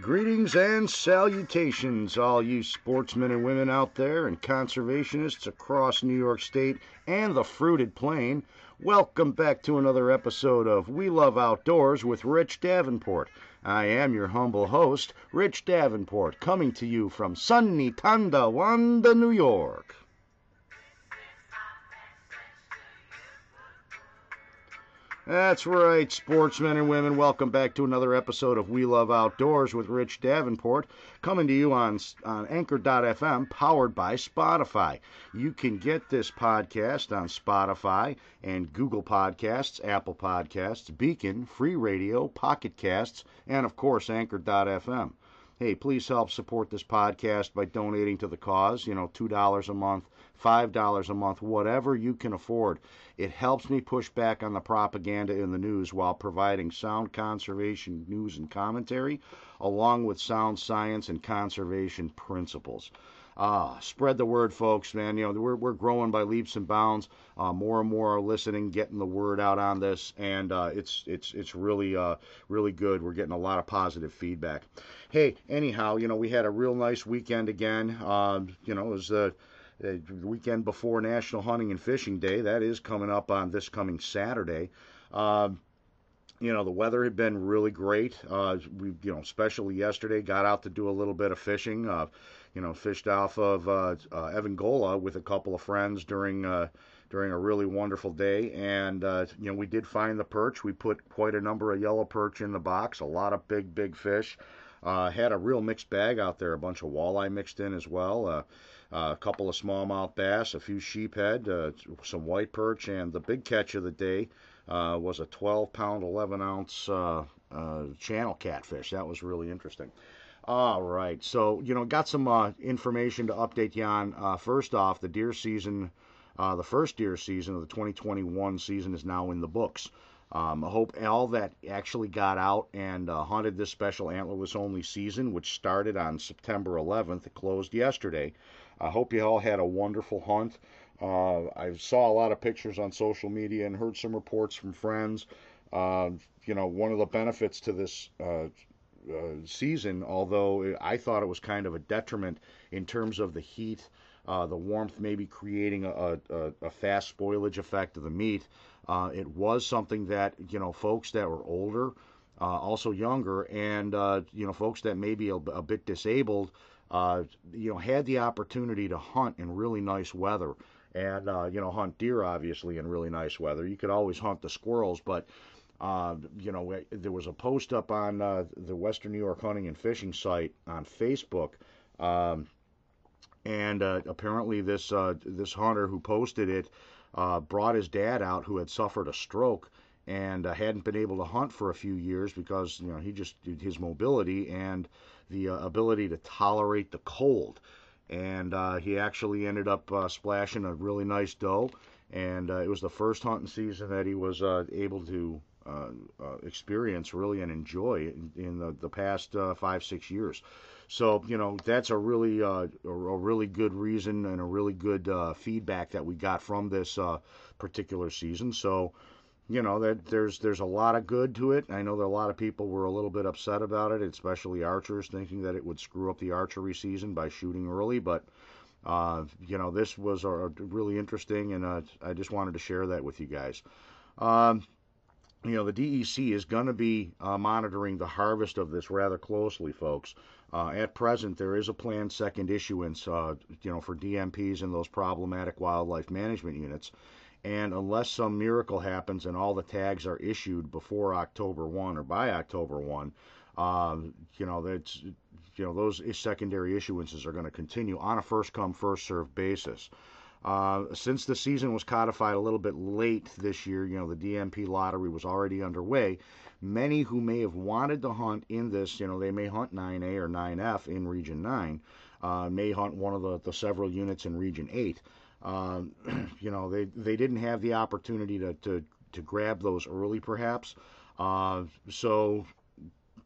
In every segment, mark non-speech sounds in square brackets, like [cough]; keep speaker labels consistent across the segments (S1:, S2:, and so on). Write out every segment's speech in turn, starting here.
S1: Greetings and salutations, all you sportsmen and women out there and conservationists across New York State and the fruited plain. Welcome back to another episode of We Love Outdoors with Rich Davenport. I am your humble host, Rich Davenport, coming to you from sunny Tonawanda, New York. That's right, sportsmen and women. Welcome back to another episode of We Love Outdoors with Rich Davenport, coming to you on, on Anchor.fm, powered by Spotify. You can get this podcast on Spotify and Google Podcasts, Apple Podcasts, Beacon, Free Radio, Pocket Casts, and of course, Anchor.fm. Hey, please help support this podcast by donating to the cause. You know, $2 a month, $5 a month, whatever you can afford. It helps me push back on the propaganda in the news while providing sound conservation news and commentary, along with sound science and conservation principles. Ah, spread the word, folks, man. You know, we're, we're growing by leaps and bounds. Uh, more and more are listening, getting the word out on this, and uh, it's it's it's really uh, really good. We're getting a lot of positive feedback. Hey, anyhow, you know, we had a real nice weekend again. Um, you know, it was the weekend before National Hunting and Fishing Day. That is coming up on this coming Saturday. Um, you know the weather had been really great. Uh, we, you know, especially yesterday, got out to do a little bit of fishing. Uh, you know, fished off of uh, uh, Evangola with a couple of friends during uh, during a really wonderful day, and uh, you know we did find the perch. We put quite a number of yellow perch in the box, a lot of big big fish. Uh, had a real mixed bag out there, a bunch of walleye mixed in as well. Uh, uh, a couple of smallmouth bass, a few sheephead, uh, some white perch, and the big catch of the day uh, was a 12 pound, 11 ounce uh, channel catfish. That was really interesting. All right, so you know, got some uh, information to update you on. Uh, first off, the deer season, uh, the first deer season of the 2021 season is now in the books. Um, I hope all that actually got out and hunted this special antlerless only season, which started on September 11th. It closed yesterday. I hope you all had a wonderful hunt. Uh, I saw a lot of pictures on social media and heard some reports from friends. Uh, you know, one of the benefits to this uh, uh, season, although I thought it was kind of a detriment in terms of the heat, uh, the warmth maybe creating a, a, a, fast spoilage effect of the meat. Uh, it was something that, you know, folks that were older, also younger, and, you know, folks that may be a, a bit disabled, uh, you know, had the opportunity to hunt in really nice weather. And, you know, hunt deer, obviously, in really nice weather. You could always hunt the squirrels, but uh, you know, there was a post up on uh, the Western New York Hunting and Fishing site on Facebook, um, and uh, apparently this uh, this hunter who posted it uh, brought his dad out who had suffered a stroke and uh, hadn't been able to hunt for a few years because you know he just did his mobility and the ability to tolerate the cold, and he actually ended up splashing a really nice doe. And it was the first hunting season that he was able to uh, uh, experience really and enjoy in, in the, the past uh, five six years. So you know that's a really uh, a, really good reason and a really good uh, feedback that we got from this uh, particular season. So you know that there's there's a lot of good to it. I know that a lot of people were a little bit upset about it, especially archers, thinking that it would screw up the archery season by shooting early, but. you know, this was a, really interesting, and I just wanted to share that with you guys. Um, you know, the DEC is going to be uh, monitoring the harvest of this rather closely, folks. Uh, at present, there is a planned second issuance, uh, you know, for DMPs and those problematic wildlife management units. And unless some miracle happens and all the tags are issued before October 1 or by October 1, um, you know, that's, you know, those secondary issuances are going to continue on a first come, first served basis. Uh, since the season was codified a little bit late this year, you know, the DMP lottery was already underway. Many who may have wanted to hunt in this, you know, they may hunt 9A or 9F in Region 9, uh, may hunt one of the, the several units in Region 8. Um, [clears throat] you know, they, they didn't have the opportunity to, to, to grab those early, perhaps. Uh, so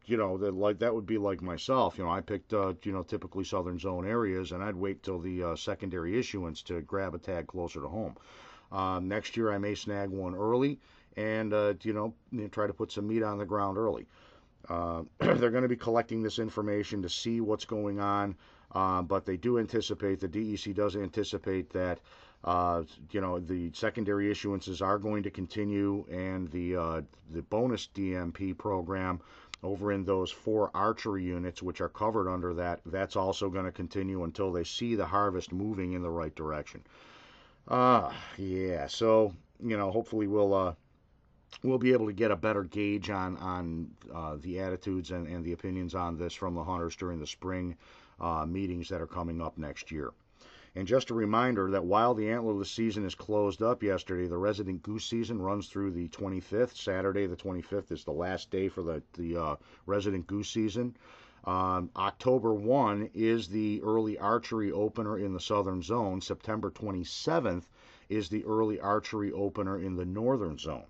S1: you know, that like that would be like myself. You know, I picked uh, you know typically southern zone areas, and I'd wait till the uh, secondary issuance to grab a tag closer to home. Uh, next year, I may snag one early, and uh, you know, try to put some meat on the ground early. Uh, [clears throat] they're going to be collecting this information to see what's going on, uh, but they do anticipate, the DEC does anticipate that, uh, you know, the secondary issuances are going to continue and the, uh, the bonus DMP program over in those four archery units, which are covered under that, that's also going to continue until they see the harvest moving in the right direction. Ah, yeah. So you know, hopefully we'll uh, we'll be able to get a better gauge on on uh, the attitudes and, and the opinions on this from the hunters during the spring uh, meetings that are coming up next year. And just a reminder that while the antlerless season is closed up yesterday, the resident goose season runs through the 25th. Saturday, the 25th, is the last day for the, the uh, resident goose season. Um, October 1 is the early archery opener in the southern zone. September 27th is the early archery opener in the northern zone.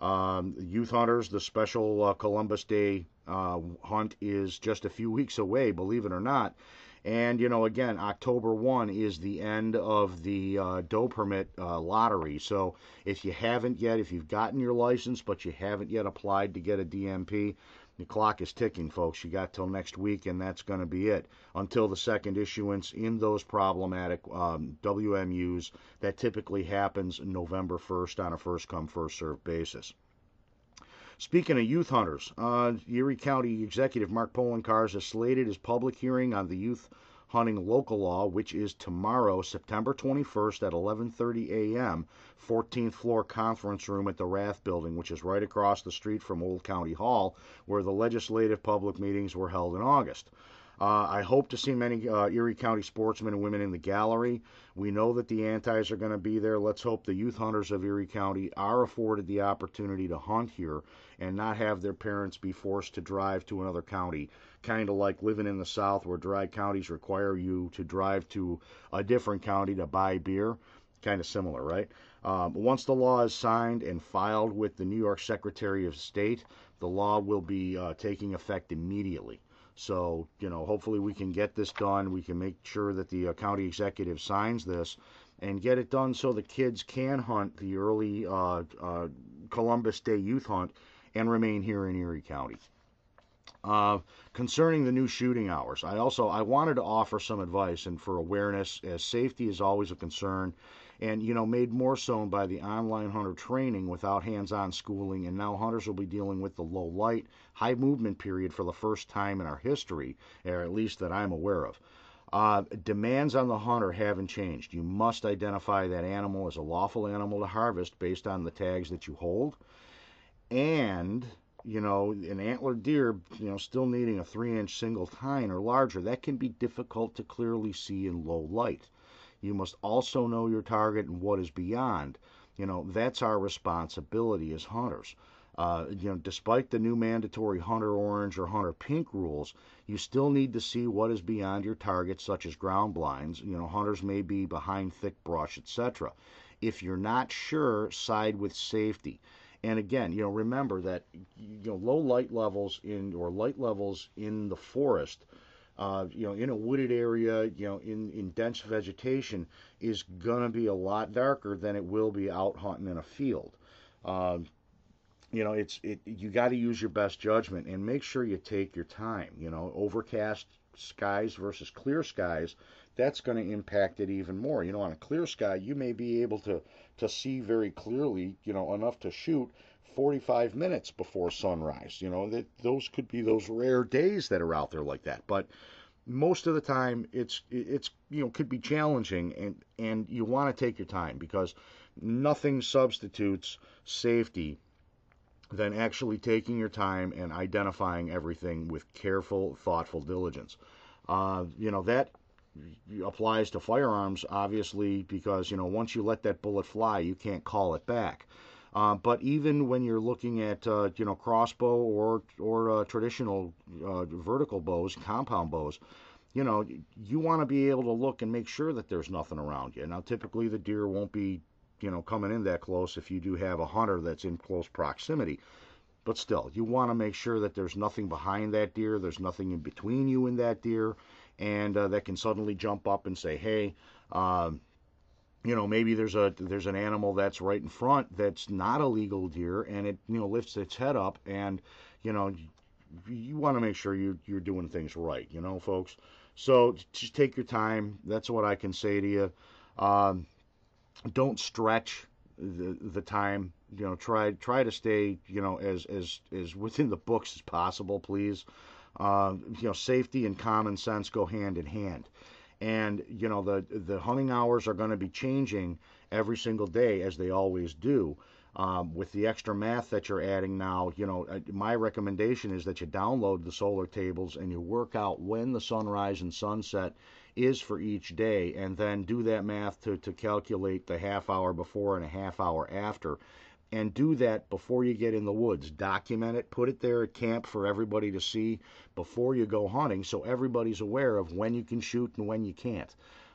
S1: Um, youth hunters, the special uh, Columbus Day uh, hunt is just a few weeks away, believe it or not. And, you know, again, October 1 is the end of the uh, doe permit uh, lottery. So if you haven't yet, if you've gotten your license, but you haven't yet applied to get a DMP, the clock is ticking, folks. You got till next week, and that's going to be it until the second issuance in those problematic um, WMUs. That typically happens November 1st on a first come, first served basis. Speaking of youth hunters, uh, Erie County Executive Mark Poloncarz has slated his public hearing on the youth hunting local law, which is tomorrow, September 21st at 11:30 a.m. 14th floor conference room at the Rath Building, which is right across the street from Old County Hall, where the legislative public meetings were held in August. Uh, I hope to see many uh, Erie County sportsmen and women in the gallery. We know that the antis are going to be there. Let's hope the youth hunters of Erie County are afforded the opportunity to hunt here and not have their parents be forced to drive to another county. Kind of like living in the South where dry counties require you to drive to a different county to buy beer. Kind of similar, right? Um, once the law is signed and filed with the New York Secretary of State, the law will be uh, taking effect immediately. So, you know, hopefully we can get this done. We can make sure that the uh, county executive signs this and get it done so the kids can hunt the early uh, uh, Columbus Day youth hunt and remain here in Erie County. Uh, concerning the new shooting hours, I also I wanted to offer some advice and for awareness, as safety is always a concern, and you know made more so by the online hunter training without hands-on schooling. And now hunters will be dealing with the low light high movement period for the first time in our history or at least that i'm aware of. Uh, demands on the hunter haven't changed. You must identify that animal as a lawful animal to harvest based on the tags that you hold. And you know, an antlered deer, you know, still needing a three inch single tine or larger, that can be difficult to clearly see in low light. You must also know your target and what is beyond. You know, that's our responsibility as hunters. Uh, you know, despite the new mandatory hunter orange or hunter pink rules, you still need to see what is beyond your target, such as ground blinds. You know, hunters may be behind thick brush, etc. If you're not sure, side with safety. And again, you know, remember that you know low light levels in or light levels in the forest uh, you know, in a wooded area, you know, in, in dense vegetation, is going to be a lot darker than it will be out hunting in a field. Uh, you know, it's it. You got to use your best judgment and make sure you take your time. You know, overcast skies versus clear skies, that's going to impact it even more. You know, on a clear sky, you may be able to to see very clearly. You know, enough to shoot 45 minutes before sunrise. You know, that those could be those rare days that are out there like that. But most of the time it's it's you know could be challenging and and you want to take your time because nothing substitutes safety than actually taking your time and identifying everything with careful thoughtful diligence uh, you know that applies to firearms obviously because you know once you let that bullet fly you can't call it back uh, but even when you're looking at uh, you know crossbow or or uh, traditional uh, vertical bows, compound bows, you know you want to be able to look and make sure that there's nothing around you. Now, typically the deer won't be you know coming in that close if you do have a hunter that's in close proximity. But still, you want to make sure that there's nothing behind that deer, there's nothing in between you and that deer, and that can suddenly jump up and say, "Hey." Um, you know maybe there's a there's an animal that's right in front that's not a legal deer and it you know lifts its head up and you know you want to make sure you you're doing things right, you know, folks. So just take your time. That's what I can say to you. Um, don't stretch the the time. You know, try try to stay you know as as as within the books as possible, please. Uh, you know, safety and common sense go hand in hand, and you know the the hunting hours are going to be changing every single day as they always do. Um, with the extra math that you're adding now, you know, uh, my recommendation is that you download the solar tables and you work out when the sunrise and sunset is for each day, and then do that math to, to calculate the half hour before and a half hour after. And do that before you get in the woods. Document it, put it there at camp for everybody to see before you go hunting so everybody's aware of when you can shoot and when you can't.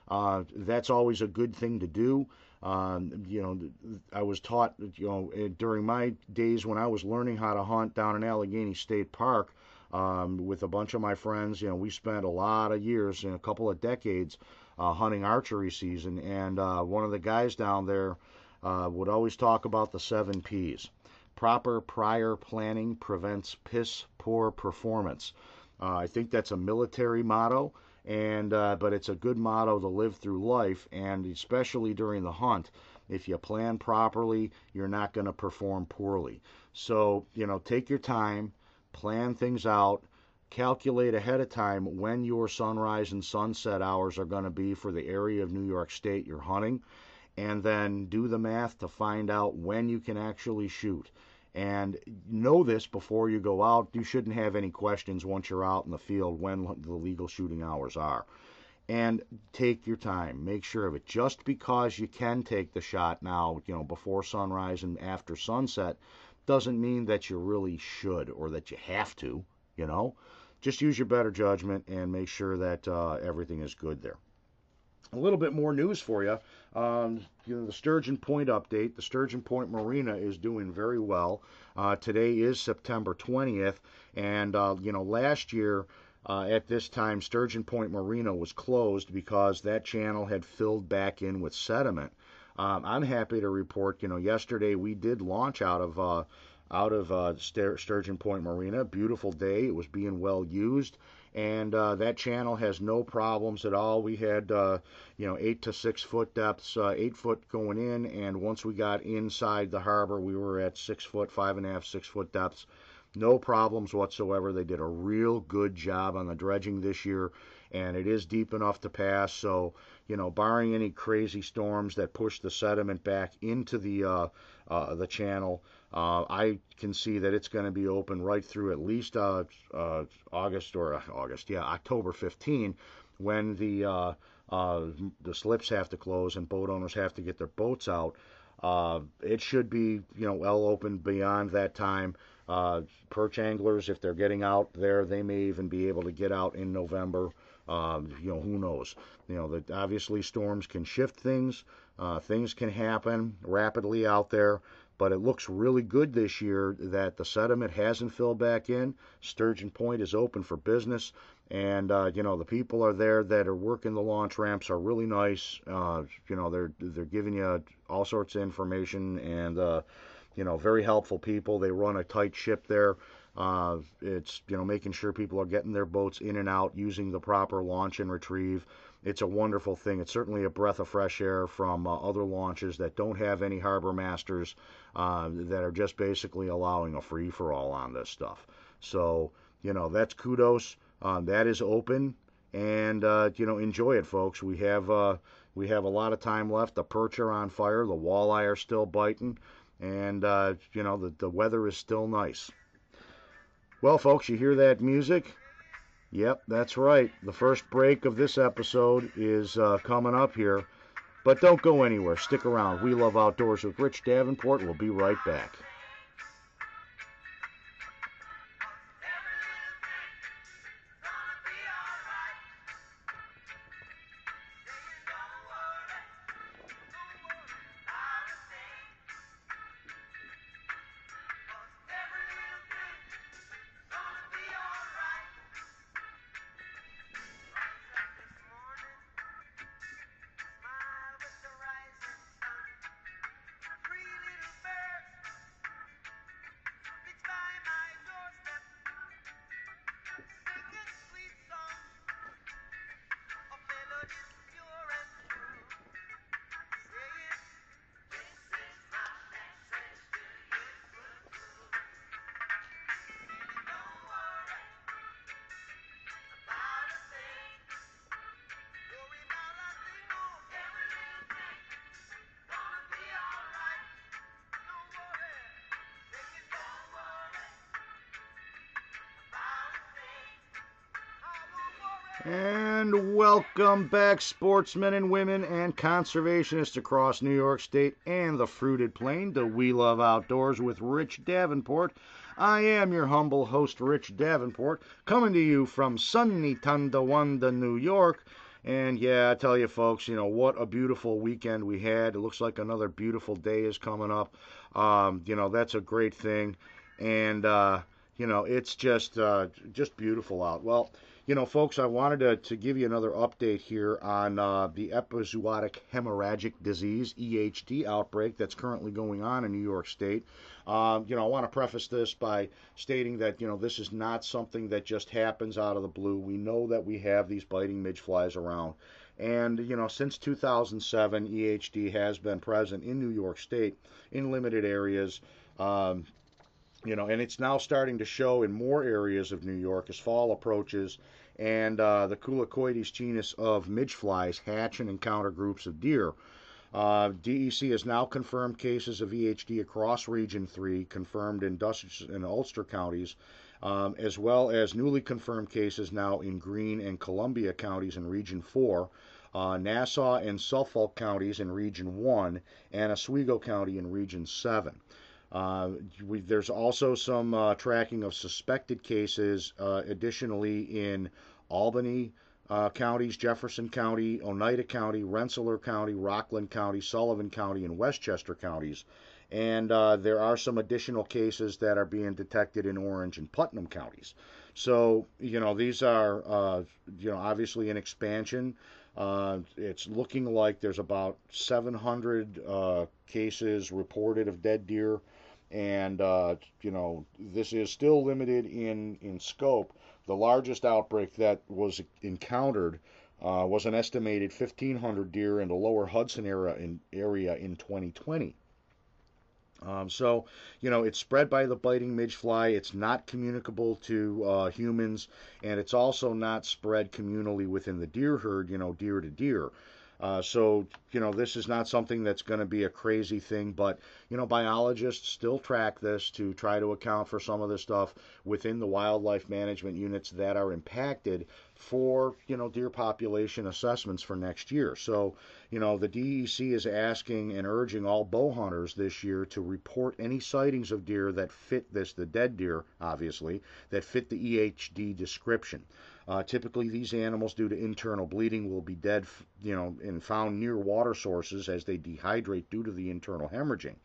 S1: Uh, that's always a good thing to do. Um, you know, I was taught, you know, eh, during my days when I was learning how to hunt down in Allegany State Park um, with a bunch of my friends. You know, we spent a lot of years, and a couple of decades, uh, hunting archery season. And uh, one of the guys down there uh, would always talk about the seven P's. Proper prior planning prevents piss poor performance. Uh, I think that's a military motto and uh, but it's a good motto to live through life, and especially during the hunt. If you plan properly, you're not going to perform poorly. So you know, take your time, plan things out, calculate ahead of time when your sunrise and sunset hours are going to be for the area of New York State you're hunting, and then do the math to find out when you can actually shoot and know this before you go out. You shouldn't have any questions once you're out in the field when the legal shooting hours are. And take your time, make sure of it. Just because you can take the shot now, you know, before sunrise and after sunset, doesn't mean that you really should or that you have to, you know. Just use your better judgment and make sure that uh, everything is good there a little bit more news for you. Um, you know, the Sturgeon Point update. The Sturgeon Point Marina is doing very well. Uh, today is September 20th, and uh, you know, last year uh, at this time, Sturgeon Point Marina was closed because that channel had filled back in with sediment. Um, I'm happy to report, you know, yesterday we did launch out of uh, out of uh, Sturgeon Point Marina. Beautiful day. It was being well used and uh, that channel has no problems at all. We had, uh, you know, eight to six foot depths, uh, eight foot going in, and once we got inside the harbor, we were at six foot, five and a half, six foot depths. No problems whatsoever. They did a real good job on the dredging this year, and it is deep enough to pass. So, you know, barring any crazy storms that push the sediment back into the uh, uh, the channel, uh, I can see that it's going to be open right through at least uh, uh, August or uh, August, yeah, October 15, when the uh, uh, the slips have to close and boat owners have to get their boats out. it should be, you know, well open beyond that time. perch anglers, if they're getting out there, they may even be able to get out in November. You know, who knows? You know, that obviously storms can shift things. things can happen rapidly out there but it looks really good this year that the sediment hasn't filled back in. Sturgeon Point is open for business, and uh, you know the people are there that are working the launch ramps are really nice. Uh, you know they're they're giving you all sorts of information and uh, you know very helpful people. They run a tight ship there. Uh, it's you know making sure people are getting their boats in and out using the proper launch and retrieve it's a wonderful thing. It's certainly a breath of fresh air from uh, other launches that don't have any harbor masters uh, that are just basically allowing a free for all on this stuff. So, you know, that's kudos. Um, that is open, and uh, you know, enjoy it, folks. We have uh, we have a lot of time left. The perch are on fire. The walleye are still biting, and uh, you know, the the weather is still nice. Well, folks, you hear that music? Yep, that's right. The first break of this episode is uh, coming up here. But don't go anywhere. Stick around. We Love Outdoors with Rich Davenport. We'll be right back. And welcome back, sportsmen and women and conservationists across New York State and the fruited plain to We Love Outdoors with Rich Davenport. I am your humble host, Rich Davenport, coming to you from sunny Tonawanda, New York. And yeah, I tell you, folks, you know, what a beautiful weekend we had. It looks like another beautiful day is coming up. Um, you know, that's a great thing. And, uh, you know, it's just, uh, just beautiful out. Well, you know, folks, I wanted to, to give you another update here on uh, the epizootic hemorrhagic disease, EHD, outbreak that's currently going on in New York State. Um, you know, I want to preface this by stating that, you know, this is not something that just happens out of the blue. We know that we have these biting midge flies around. And, you know, since 2007, EHD has been present in New York State in limited areas. Um, you know, and it's now starting to show in more areas of New York as fall approaches, and uh, the Culicoides genus of midge flies hatch and encounter groups of deer. Uh, DEC has now confirmed cases of EHD across Region 3, confirmed in Dutchess and Ulster counties, um, as well as newly confirmed cases now in Greene and Columbia counties in Region 4, uh, Nassau and Suffolk counties in Region 1, and Oswego County in Region 7. Uh, we, there's also some uh, tracking of suspected cases uh, additionally in Albany uh, counties, Jefferson County, Oneida County, Rensselaer County, Rockland County, Sullivan County, and Westchester counties. And uh, there are some additional cases that are being detected in Orange and Putnam counties. So, you know, these are, uh, you know, obviously an expansion. it's looking like there's about 700 cases reported of dead deer and uh, you know this is still limited in in scope. The largest outbreak that was encountered uh, was an estimated 1,500 deer in the lower Hudson area in, area in 2020. Um, so, you know, it's spread by the biting midge fly. It's not communicable to uh, humans, and it's also not spread communally within the deer herd, you know, deer to deer. Uh, so, you know, this is not something that's going to be a crazy thing, but, you know, biologists still track this to try to account for some of the stuff within the wildlife management units that are impacted for, you know, deer population assessments for next year. So, you know, the DEC is asking and urging all bow hunters this year to report any sightings of deer that fit this, the dead deer, obviously, that fit the EHD description. Uh, typically, these animals, due to internal bleeding, will be dead, you know, and found near water sources as they dehydrate due to the internal hemorrhaging.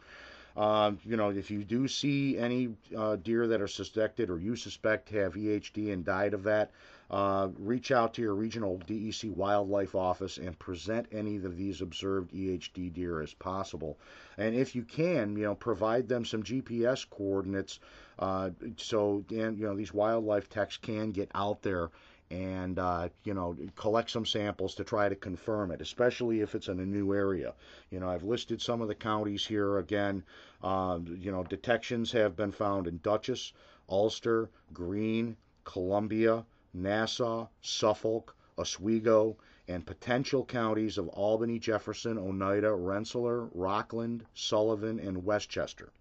S1: Uh, you know, if you do see any uh, deer that are suspected or you suspect have EHD and died of that, uh, reach out to your regional DEC wildlife office and present any of these observed EHD deer as possible. And if you can, you know, provide them some GPS coordinates uh, so and, you know these wildlife techs can get out there and uh, you know collect some samples to try to confirm it, especially if it's in a new area. You know, I've listed some of the counties here again. Uh, you know, detections have been found in Dutchess, Ulster, Greene, Columbia, Nassau, Suffolk, Oswego, and potential counties of Albany, Jefferson, Oneida, Rensselaer, Rockland, Sullivan, and Westchester.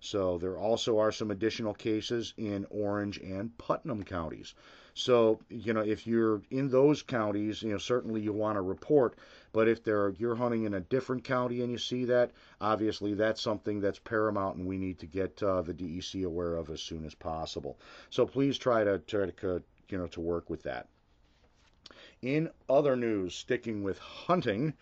S1: So there also are some additional cases in Orange and Putnam counties. So, you know, if you're in those counties, you know, certainly you want to report. But if they're, you're hunting in a different county and you see that, obviously that's something that's paramount and we need to get uh, the DEC aware of as soon as possible. So please try to, try to, you know, to work with that. In other news, sticking with hunting,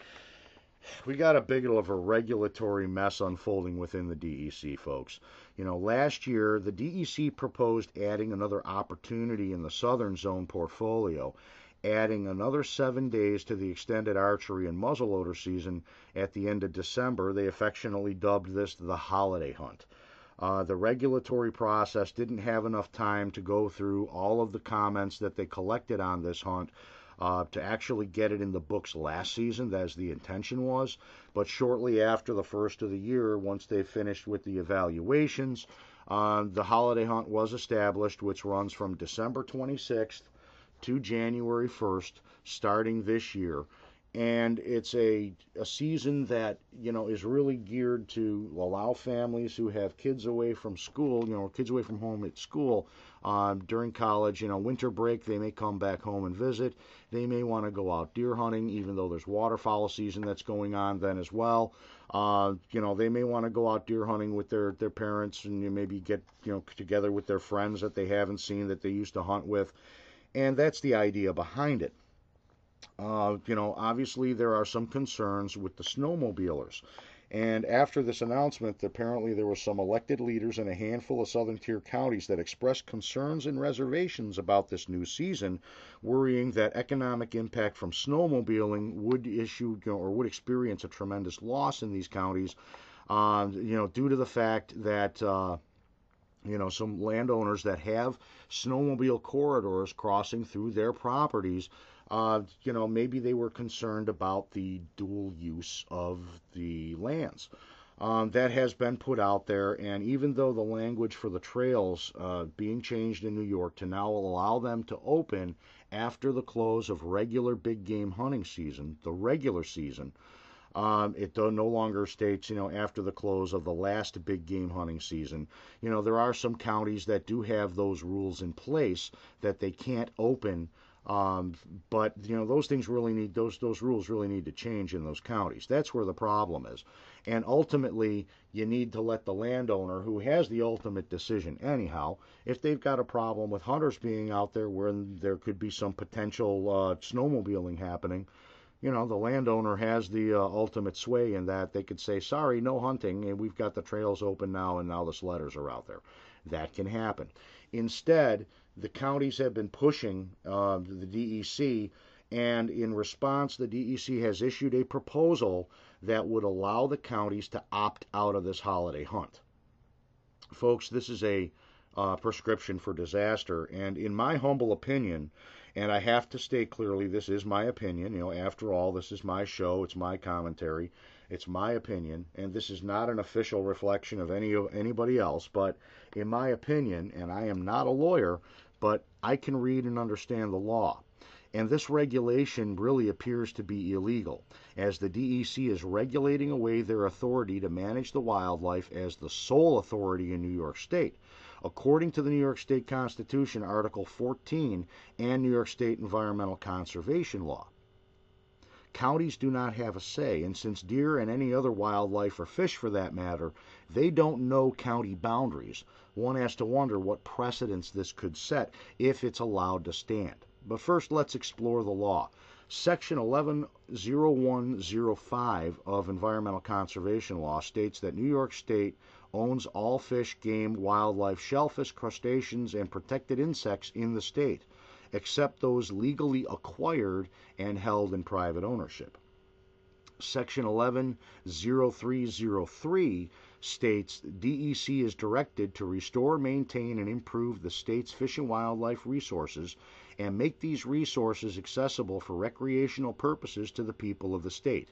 S1: we got a big of a regulatory mess unfolding within the DEC, folks. You know, last year the DEC proposed adding another opportunity in the Southern Zone portfolio, adding another seven days to the extended archery and muzzleloader season at the end of December. They affectionately dubbed this the holiday hunt. Uh, the regulatory process didn't have enough time to go through all of the comments that they collected on this hunt uh, to actually get it in the books last season, as the intention was. But shortly after the first of the year, once they finished with the evaluations, uh, the holiday hunt was established, which runs from December 26th to January 1st, starting this year. and it's a, a season that you know is really geared to allow families who have kids away from school, you know, kids away from home at school um, during college, you know, winter break, they may come back home and visit. They may want to go out deer hunting, even though there's waterfowl season that's going on then as well. Uh, you know, they may want to go out deer hunting with their their parents and you maybe get you know together with their friends that they haven't seen that they used to hunt with, and that's the idea behind it. Uh, you know, obviously there are some concerns with the snowmobilers. And after this announcement, apparently there were some elected leaders in a handful of southern tier counties that expressed concerns and reservations about this new season, worrying that economic impact from snowmobiling would issue you know, or would experience a tremendous loss in these counties, uh, you know, due to the fact that. Uh, you know, some landowners that have snowmobile corridors crossing through their properties uh, you know, maybe they were concerned about the dual use of the lands. Um, that has been put out there, and even though the language for the trails uh, being changed in New York to now allow them to open after the close of regular big game hunting season, the regular season, um, it no longer states, you know, after the close of the last big game hunting season. You know, there are some counties that do have those rules in place that they can't open um, but you know those things really need those those rules really need to change in those counties. That's where the problem is, and ultimately you need to let the landowner, who has the ultimate decision anyhow, if they've got a problem with hunters being out there where there could be some potential uh, snowmobiling happening, you know the landowner has the uh, ultimate sway in that. They could say sorry no hunting and we've got the trails open now and now the sledders are out there. That can happen. Instead the counties have been pushing uh, the DEC, and in response, the DEC has issued a proposal that would allow the counties to opt out of this holiday hunt. Folks, this is a uh, prescription for disaster, and in my humble opinion, and I have to state clearly, this is my opinion. You know, after all, this is my show, it's my commentary, it's my opinion, and this is not an official reflection of any of anybody else. But in my opinion, and I am not a lawyer, but I can read and understand the law. And this regulation really appears to be illegal, as the DEC is regulating away their authority to manage the wildlife as the sole authority in New York State. According to the New York State Constitution, Article 14, and New York State Environmental Conservation Law. Counties do not have a say, and since deer and any other wildlife, or fish for that matter, they don't know county boundaries, one has to wonder what precedents this could set if it's allowed to stand. But first, let's explore the law. Section 110105 of Environmental Conservation Law states that New York State owns all fish, game, wildlife, shellfish, crustaceans, and protected insects in the state except those legally acquired and held in private ownership. Section 110303 states DEC is directed to restore, maintain, and improve the state's fish and wildlife resources and make these resources accessible for recreational purposes to the people of the state.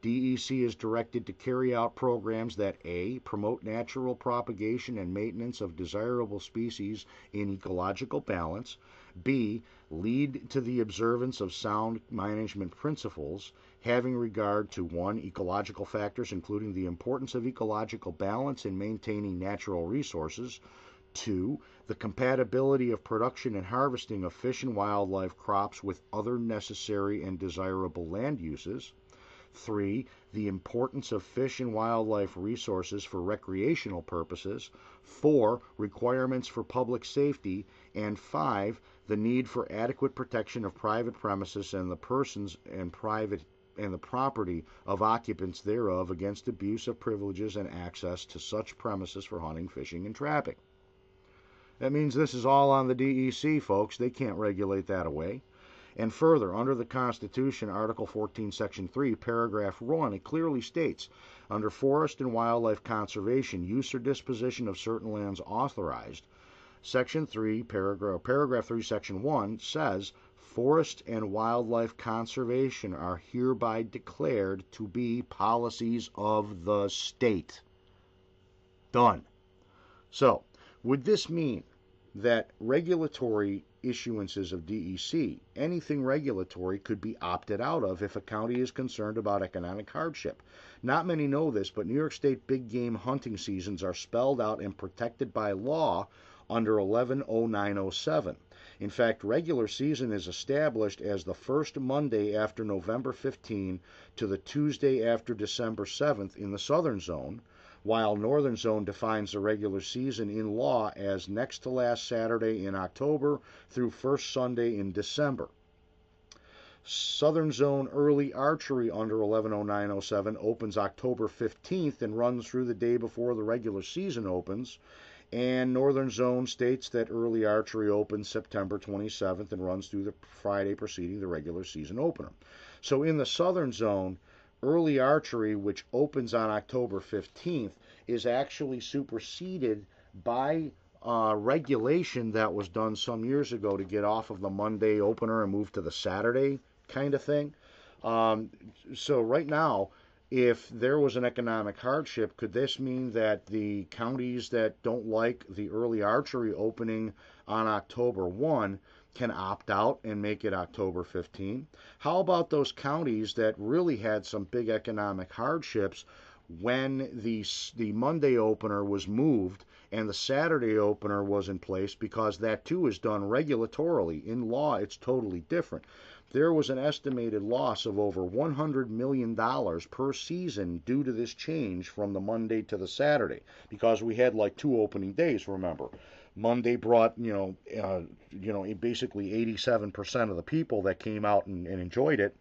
S1: DEC is directed to carry out programs that A. promote natural propagation and maintenance of desirable species in ecological balance, B. Lead to the observance of sound management principles, having regard to 1. Ecological factors, including the importance of ecological balance in maintaining natural resources. 2. The compatibility of production and harvesting of fish and wildlife crops with other necessary and desirable land uses. 3. The importance of fish and wildlife resources for recreational purposes. 4. Requirements for public safety. And 5 the need for adequate protection of private premises and the persons and private and the property of occupants thereof against abuse of privileges and access to such premises for hunting, fishing, and trapping. That means this is all on the DEC, folks. They can't regulate that away. And further, under the Constitution, Article 14, Section 3, Paragraph 1, it clearly states under forest and wildlife conservation, use or disposition of certain lands authorized Section 3, paragraph, paragraph 3, Section 1 says forest and wildlife conservation are hereby declared to be policies of the state. Done. So, would this mean that regulatory issuances of DEC. Anything regulatory could be opted out of if a county is concerned about economic hardship. Not many know this, but New York State big game hunting seasons are spelled out and protected by law under 110907. In fact, regular season is established as the first Monday after November 15 to the Tuesday after December 7th in the southern zone, while northern zone defines the regular season in law as next to last Saturday in October through first Sunday in December. Southern Zone Early Archery under 110907 opens October 15th and runs through the day before the regular season opens and Northern Zone states that early archery opens September 27th and runs through the Friday preceding the regular season opener. So in the Southern Zone, early archery, which opens on October 15th, is actually superseded by uh, regulation that was done some years ago to get off of the Monday opener and move to the Saturday kind of thing. Um, so right now, if there was an economic hardship, could this mean that the counties that don't like the early archery opening on October 1 can opt out and make it October 15? How about those counties that really had some big economic hardships when the, the Monday opener was moved and the Saturday opener was in place because that too is done regulatorily. In law, it's totally different there was an estimated loss of over $100 million per season due to this change from the Monday to the Saturday because we had like two opening days, remember. Monday brought, you know, uh, you know, basically 87% of the people that came out and, and enjoyed it.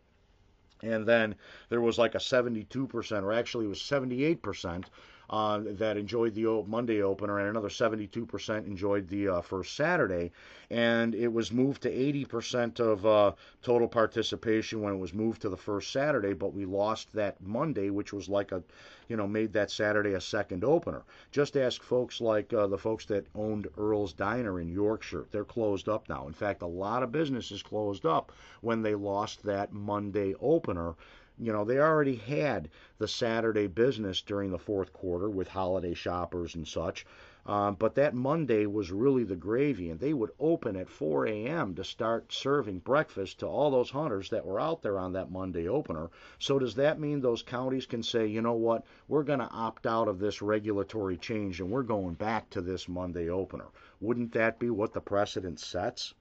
S1: And then there was like a 72%, or actually it was 78% that enjoyed the Monday opener, and another 72% enjoyed the uh, first Saturday. And it was moved to 80% of uh, total participation when it was moved to the first Saturday, but we lost that Monday, which was like a, you know, made that Saturday a second opener. Just ask folks like uh, the folks that owned Earl's Diner in Yorkshire. They're closed up now. In fact, a lot of businesses closed up when they lost that Monday opener you know, they already had the Saturday business during the fourth quarter with holiday shoppers and such. Um, but that Monday was really the gravy, and they would open at 4 a.m. to start serving breakfast to all those hunters that were out there on that Monday opener. So, does that mean those counties can say, you know what, we're going to opt out of this regulatory change and we're going back to this Monday opener? Wouldn't that be what the precedent sets?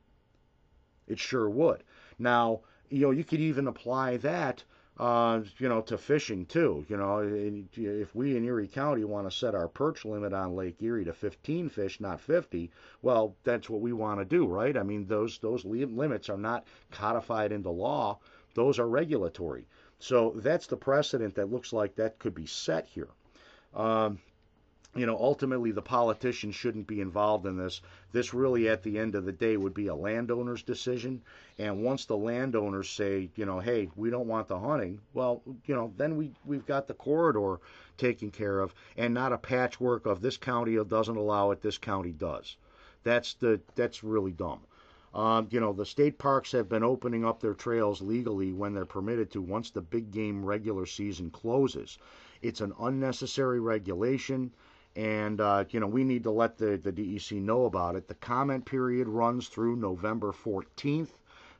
S1: It sure would. Now, you know, you could even apply that uh, you know, to fishing too. You know, if we in Erie County want to set our perch limit on Lake Erie to 15 fish, not 50, well, that's what we want to do, right? I mean, those those limits are not codified into law; those are regulatory. So that's the precedent that looks like that could be set here. Um, you know, ultimately the politicians shouldn't be involved in this. This really, at the end of the day, would be a landowner's decision. And once the landowners say, you know, hey, we don't want the hunting, well, you know, then we we've got the corridor taken care of, and not a patchwork of this county doesn't allow it, this county does. That's the that's really dumb. Um, you know, the state parks have been opening up their trails legally when they're permitted to once the big game regular season closes. It's an unnecessary regulation and uh, you know we need to let the, the DEC know about it. The comment period runs through November 14th,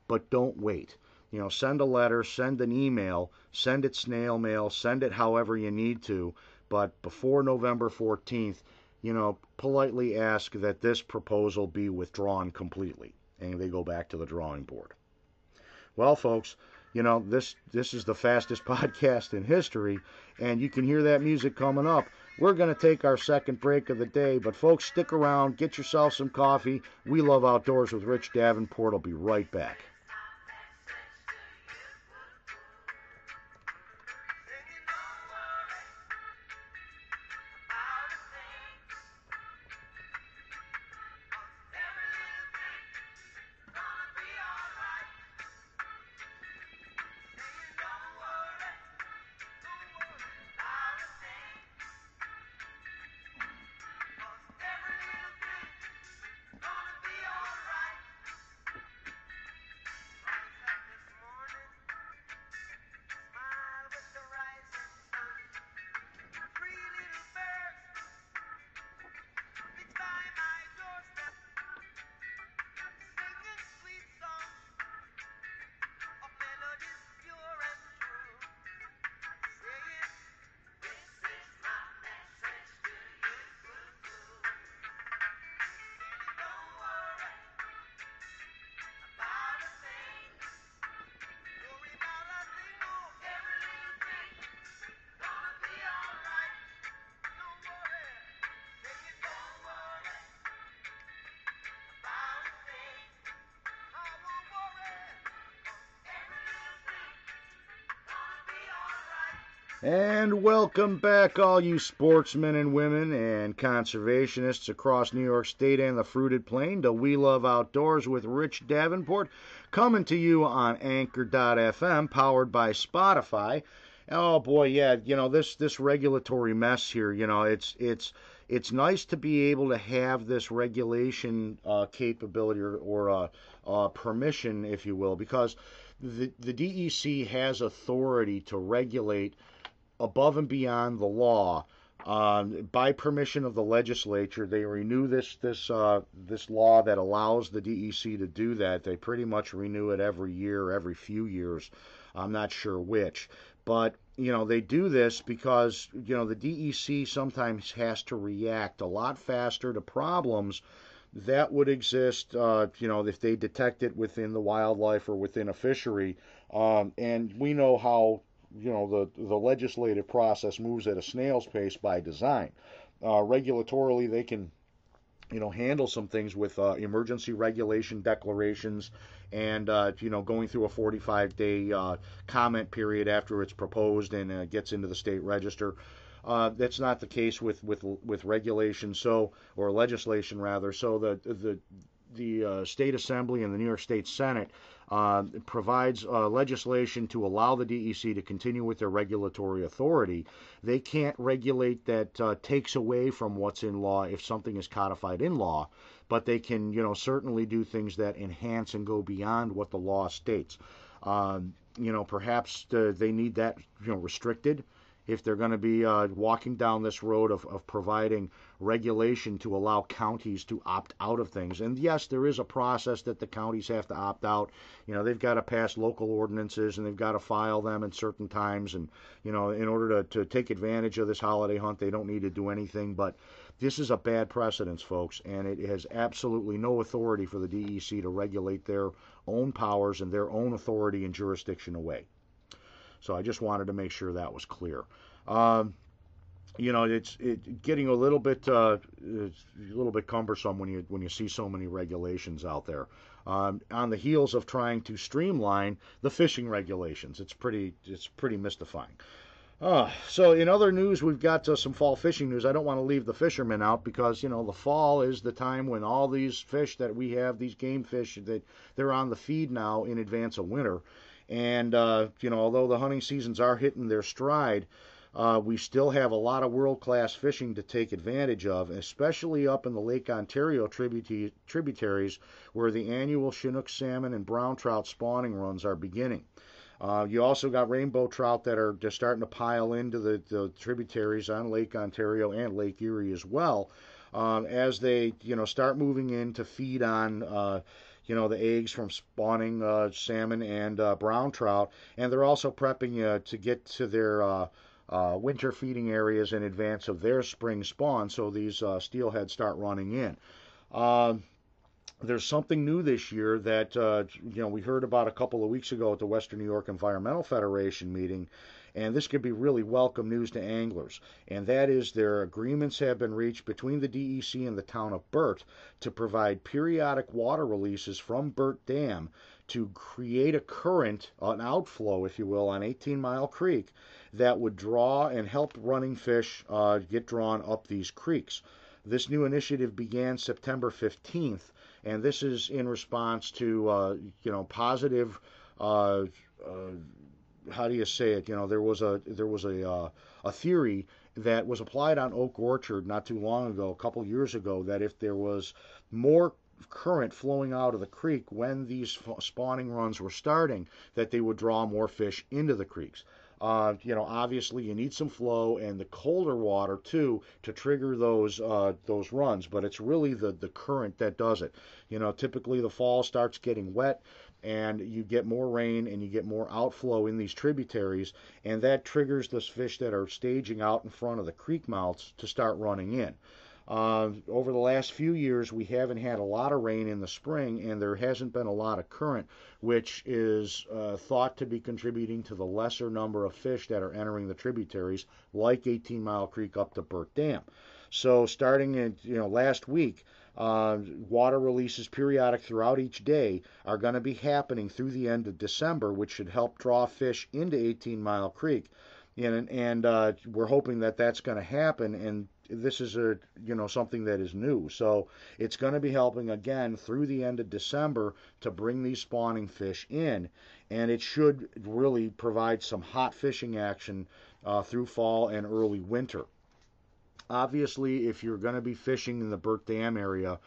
S1: but don't wait. You know, send a letter, send an email, send it snail mail, send it however you need to, but before November 14th, you know, politely ask that this proposal be withdrawn completely, and they go back to the drawing board. Well, folks, you know this this is the fastest [laughs] podcast in history, and you can hear that music coming up. We're going to take our second break of the day, but folks, stick around, get yourself some coffee. We love outdoors with Rich Davenport. I'll be right back. And welcome back, all you sportsmen and women and conservationists across New York State and the Fruited Plain, to We Love Outdoors with Rich Davenport, coming to you on Anchor.fm, powered by Spotify. Oh boy, yeah, you know this this regulatory mess here. You know, it's it's it's nice to be able to have this regulation uh, capability or, or uh, uh, permission, if you will, because the the DEC has authority to regulate above and beyond the law. Um, by permission of the legislature, they renew this this uh, this law that allows the DEC to do that. They pretty much renew it every year, every few years. I'm not sure which, but you know they do this because you know the DEC sometimes has to react a lot faster to problems that would exist. Uh, you know if they detect it within the wildlife or within a fishery, um, and we know how you know the the legislative process moves at a snail's pace by design. Uh, regulatorily, they can you know handle some things with uh, emergency regulation declarations and uh, you know going through a 45 day uh, comment period after it's proposed and uh, gets into the state register. Uh, that's not the case with with with regulation so or legislation rather. So the the the uh, state assembly and the New York State Senate uh, provides uh, legislation to allow the DEC to continue with their regulatory authority. They can't regulate that uh, takes away from what's in law if something is codified in law, but they can, you know, certainly do things that enhance and go beyond what the law states. Um, you know, perhaps uh, they need that, you know, restricted if they're going to be uh, walking down this road of, of providing regulation to allow counties to opt out of things. And yes, there is a process that the counties have to opt out. You know, they've got to pass local ordinances and they've got to file them at certain times. And, you know, in order to, to take advantage of this holiday hunt, they don't need to do anything. But this is a bad precedence, folks, and it has absolutely no authority for the DEC to regulate their own powers and their own authority and jurisdiction away. So I just wanted to make sure that was clear. Um, you know, it's it, getting a little bit uh, a little bit cumbersome when you when you see so many regulations out there. Um, on the heels of trying to streamline the fishing regulations, it's pretty it's pretty mystifying. Uh, so in other news, we've got uh, some fall fishing news. I don't want to leave the fishermen out because you know the fall is the time when all these fish that we have, these game fish, that they're on the feed now in advance of winter. And, uh, you know, although the hunting seasons are hitting their stride, uh, we still have a lot of world class fishing to take advantage of, especially up in the Lake Ontario tributaries where the annual Chinook salmon and brown trout spawning runs are beginning. Uh, you also got rainbow trout that are just starting to pile into the, the tributaries on Lake Ontario and Lake Erie as well. Um, as they, you know, start moving in to feed on uh, you know the eggs from spawning uh, salmon and uh, brown trout, and they're also prepping uh, to get to their uh, uh, winter feeding areas in advance of their spring spawn, so these uh, steelhead start running in. Um, there's something new this year that you know we heard about a couple of weeks ago at the Western New York Environmental Federation meeting, and this could be really welcome news to anglers. And that is their agreements have been reached between the DEC and the town of Burt to provide periodic water releases from Burt Dam to create a current, an outflow, if you will, on 18 Mile Creek that would draw and help running fish uh, get drawn up these creeks. This new initiative began September 15th, and this is in response to uh, you know positive uh, uh how do you say it? You know, there was a there was a uh, a theory that was applied on Oak Orchard not too long ago, a couple years ago, that if there was more current flowing out of the creek when these spawning runs were starting, that they would draw more fish into the creeks. Uh, you know, obviously you need some flow and the colder water too to trigger those uh, those runs. But it's really the the current that does it. You know, typically the fall starts getting wet and you get more rain and you get more outflow in these tributaries, and that triggers those fish that are staging out in front of the creek mouths to start running in. Uh, over the last few years, we haven't had a lot of rain in the spring, and there hasn't been a lot of current, which is uh, thought to be contributing to the lesser number of fish that are entering the tributaries, like 18 Mile Creek up to Burt Dam. So, starting in you know last week, uh, water releases periodic throughout each day are going to be happening through the end of December, which should help draw fish into 18 Mile Creek. and and uh, we're hoping that that's going to happen. And this is a you know something that is new, so it's going to be helping again through the end of December to bring these spawning fish in, and it should really provide some hot fishing action uh, through fall and early winter. Obviously, if you're going to be fishing in the Burt Dam area,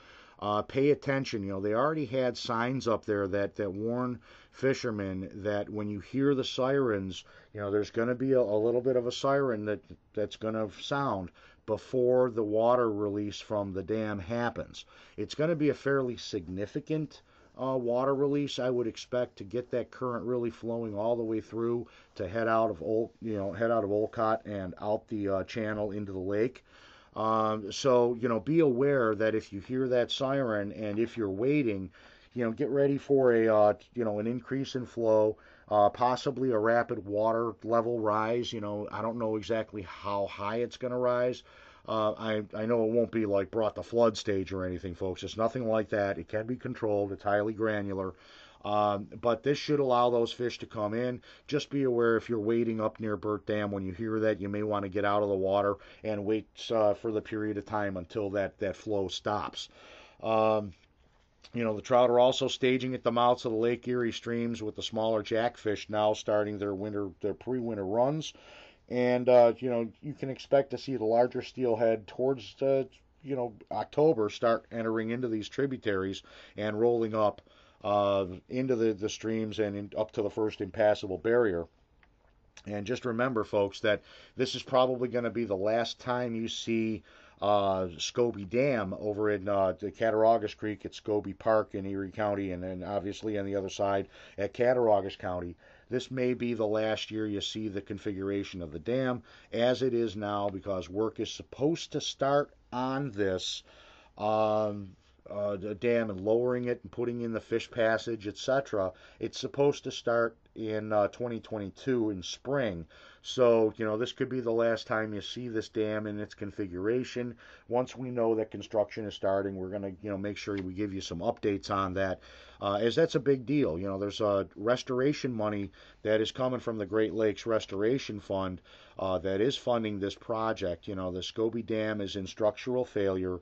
S1: uh, pay attention. You know, they already had signs up there that, that warn fishermen that when you hear the sirens, you know, there's going to be a, a little bit of a siren that that's going to sound before the water release from the dam happens. It's going to be a fairly significant uh, water release. I would expect to get that current really flowing all the way through to head out of Ol, you know, head out of Olcott and out the uh, channel into the lake. Um, so, you know, be aware that if you hear that siren and if you're waiting, you know, get ready for a, uh, you know, an increase in flow, uh, possibly a rapid water level rise. You know, I don't know exactly how high it's going to rise. Uh, I, I know it won't be like brought to flood stage or anything, folks. It's nothing like that. It can be controlled. It's highly granular. Um, but this should allow those fish to come in. Just be aware if you're waiting up near Burt Dam, when you hear that, you may want to get out of the water and wait uh, for the period of time until that, that flow stops. Um, you know, the trout are also staging at the mouths of the Lake Erie streams with the smaller jackfish now starting their winter, their pre-winter runs. And, uh, you know, you can expect to see the larger steelhead towards, uh, you know, October start entering into these tributaries and rolling up uh, into the, the streams and in, up to the first impassable barrier. And just remember, folks, that this is probably going to be the last time you see uh, Scoby Dam over in uh, the Cattaraugus Creek at Scoby Park in Erie County, and then obviously on the other side at Cattaraugus County. This may be the last year you see the configuration of the dam as it is now because work is supposed to start on this um, uh, dam and lowering it and putting in the fish passage, etc. It's supposed to start in uh, 2022 in spring. So, you know, this could be the last time you see this dam in its configuration. Once we know that construction is starting, we're going to, you know, make sure we give you some updates on that, uh, as that's a big deal. You know, there's a restoration money that is coming from the Great Lakes Restoration Fund uh, that is funding this project. You know, the Scoby Dam is in structural failure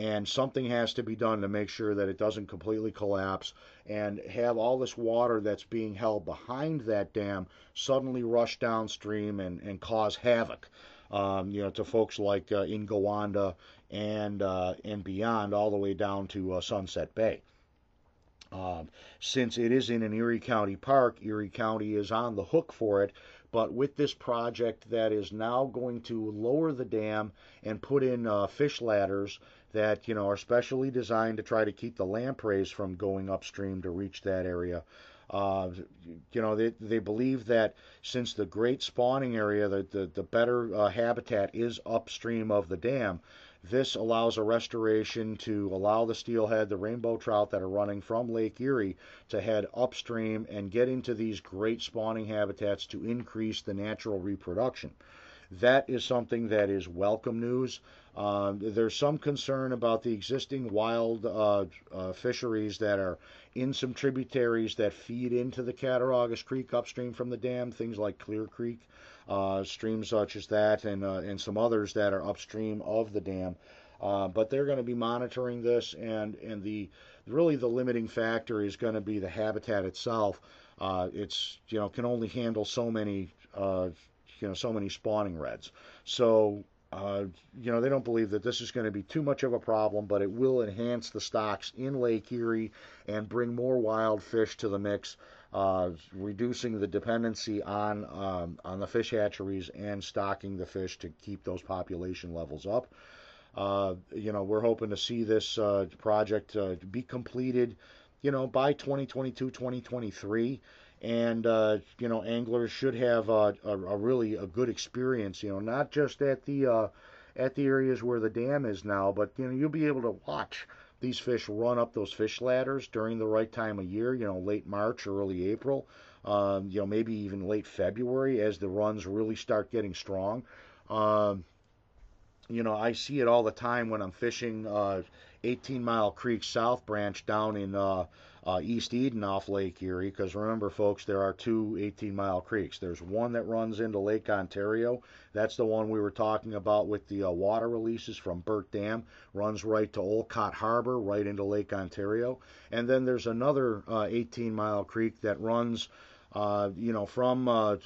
S1: and something has to be done to make sure that it doesn't completely collapse and have all this water that's being held behind that dam suddenly rush downstream and, and cause havoc. Um, you know, to folks like uh, in Gowanda and uh, and beyond, all the way down to uh, Sunset Bay. Um, since it is in an Erie County park, Erie County is on the hook for it. But with this project that is now going to lower the dam and put in uh, fish ladders that you know are specially designed to try to keep the lampreys from going upstream to reach that area. Uh, you know, they, they believe that since the great spawning area, the, the, the better uh, habitat is upstream of the dam, this allows a restoration to allow the steelhead, the rainbow trout that are running from Lake Erie to head upstream and get into these great spawning habitats to increase the natural reproduction. That is something that is welcome news. Uh, there's some concern about the existing wild uh, uh, fisheries that are in some tributaries that feed into the Cattaraugus Creek upstream from the dam, things like Clear Creek, uh, streams such as that, and uh, and some others that are upstream of the dam. Uh, but they're going to be monitoring this, and and the really the limiting factor is going to be the habitat itself. it's you know can only handle so many you know so many spawning redds. So uh, you know, they don't believe that this is going to be too much of a problem, but it will enhance the stocks in Lake Erie and bring more wild fish to the mix, uh, reducing the dependency on um, on the fish hatcheries and stocking the fish to keep those population levels up. Uh, you know, we're hoping to see this uh, project uh, be completed, you know, by 2022, 2023 and uh, you know anglers should have a, a, a, really a good experience. You know, not just at the uh, at the areas where the dam is now, but you know you'll be able to watch these fish run up those fish ladders during the right time of year. You know, late March, or early April. Um, you know, maybe even late February as the runs really start getting strong. Um, you know, I see it all the time when I'm fishing uh, 18 Mile Creek South Branch down in uh, uh, East Eden off Lake Erie, because remember, folks, there are two 18 mile creeks. There's one that runs into Lake Ontario. That's the one we were talking about with the uh, water releases from Burt Dam, runs right to Olcott Harbor, right into Lake Ontario. And then there's another uh, 18 mile creek that runs, uh, you know, from uh,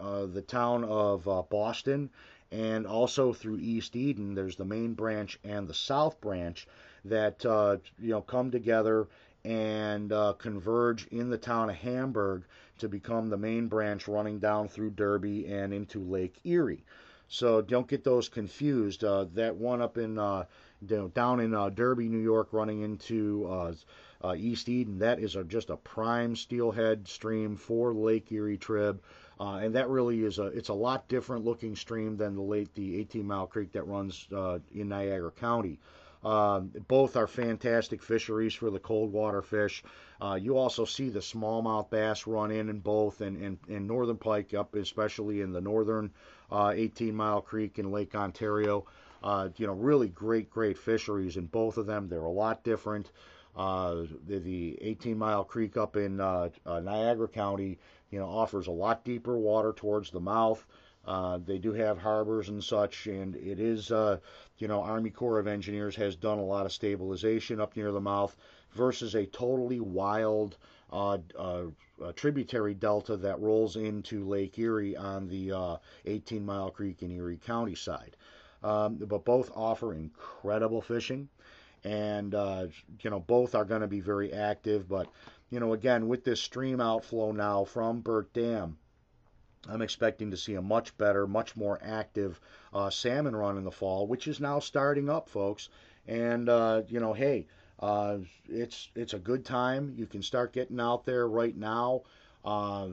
S1: uh, the town of Boston and also through East Eden. There's the main branch and the south branch that you know come together and uh, converge in the town of Hamburg to become the main branch running down through Derby and into Lake Erie. So don't get those confused. Uh, that one up in uh, down in uh, Derby, New York, running into uh, uh, East Eden, that is a, just a prime steelhead stream for Lake Erie Trib. and that really is a it's a lot different looking stream than the late the 18 mile creek that runs in Niagara County. Um, both are fantastic fisheries for the cold water fish. Uh, you also see the smallmouth bass run in in both, and, and, and northern pike up, especially in the northern uh, 18 Mile Creek in Lake Ontario. Uh, you know, really great, great fisheries in both of them. They're a lot different. Uh, the, the 18 Mile Creek up in uh, uh, Niagara County, you know, offers a lot deeper water towards the mouth. Uh, they do have harbors and such, and it is, uh, you know, Army Corps of Engineers has done a lot of stabilization up near the mouth versus a totally wild uh, uh tributary delta that rolls into Lake Erie on the uh, 18 Mile Creek in Erie County side. Um, but both offer incredible fishing, and you know both are going to be very active. But you know, again, with this stream outflow now from Burt Dam I'm expecting to see a much better, much more active uh, salmon run in the fall, which is now starting up, folks. And uh, you know, hey, uh, it's it's a good time. You can start getting out there right now. Uh,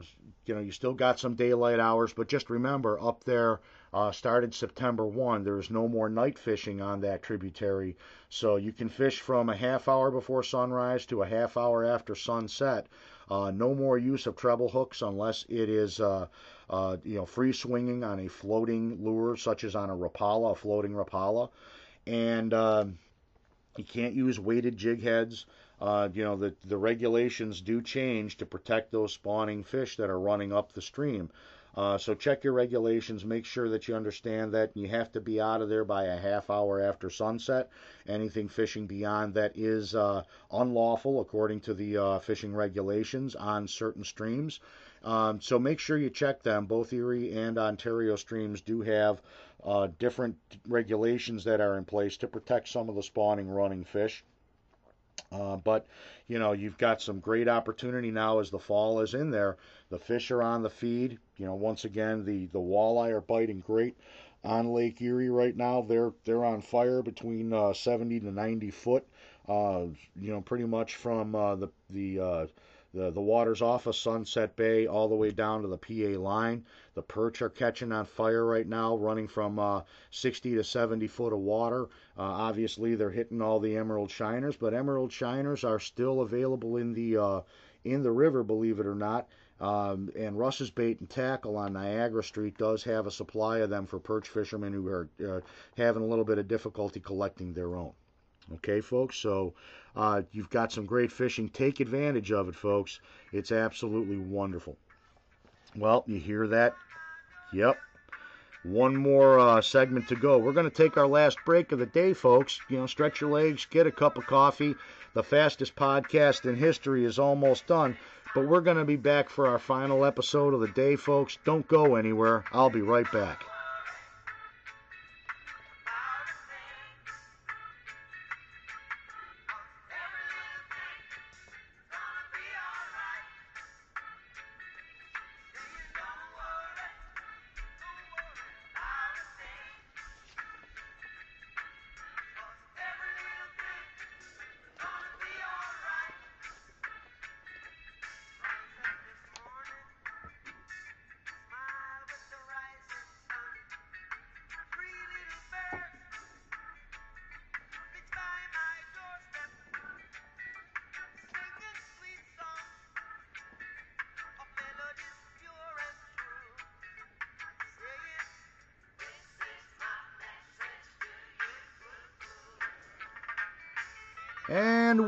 S1: you know, you still got some daylight hours, but just remember, up there uh, started September 1. There's no more night fishing on that tributary, so you can fish from a half hour before sunrise to a half hour after sunset. Uh, no more use of treble hooks unless it is uh, uh, you know, free swinging on a floating lure, such as on a Rapala, a floating Rapala. And uh, you can't use weighted jig heads. Uh, you know, the, the regulations do change to protect those spawning fish that are running up the stream. Uh, so check your regulations. Make sure that you understand that you have to be out of there by a half hour after sunset. Anything fishing beyond that is uh, unlawful according to the uh, fishing regulations on certain streams. Um, so make sure you check them. Both Erie and Ontario streams do have uh, different regulations that are in place to protect some of the spawning running fish. Uh, but you know you've got some great opportunity now as the fall is in there. The fish are on the feed. You know once again the the walleye are biting great on Lake Erie right now. They're they're on fire between uh, 70 to 90 foot. Uh, you know pretty much from uh, the the uh, the, the water's off of Sunset Bay all the way down to the PA line. The perch are catching on fire right now, running from uh, 60 to 70 foot of water. Uh, obviously, they're hitting all the emerald shiners, but emerald shiners are still available in the uh, in the river, believe it or not. Um, and Russ's Bait and Tackle on Niagara Street does have a supply of them for perch fishermen who are uh, having a little bit of difficulty collecting their own. Okay, folks, so uh, you've got some great fishing. Take advantage of it, folks. It's absolutely wonderful. Well, you hear that? Yep. One more uh, segment to go. We're going to take our last break of the day, folks. You know, stretch your legs, get a cup of coffee. The fastest podcast in history is almost done, but we're going to be back for our final episode of the day, folks. Don't go anywhere. I'll be right back.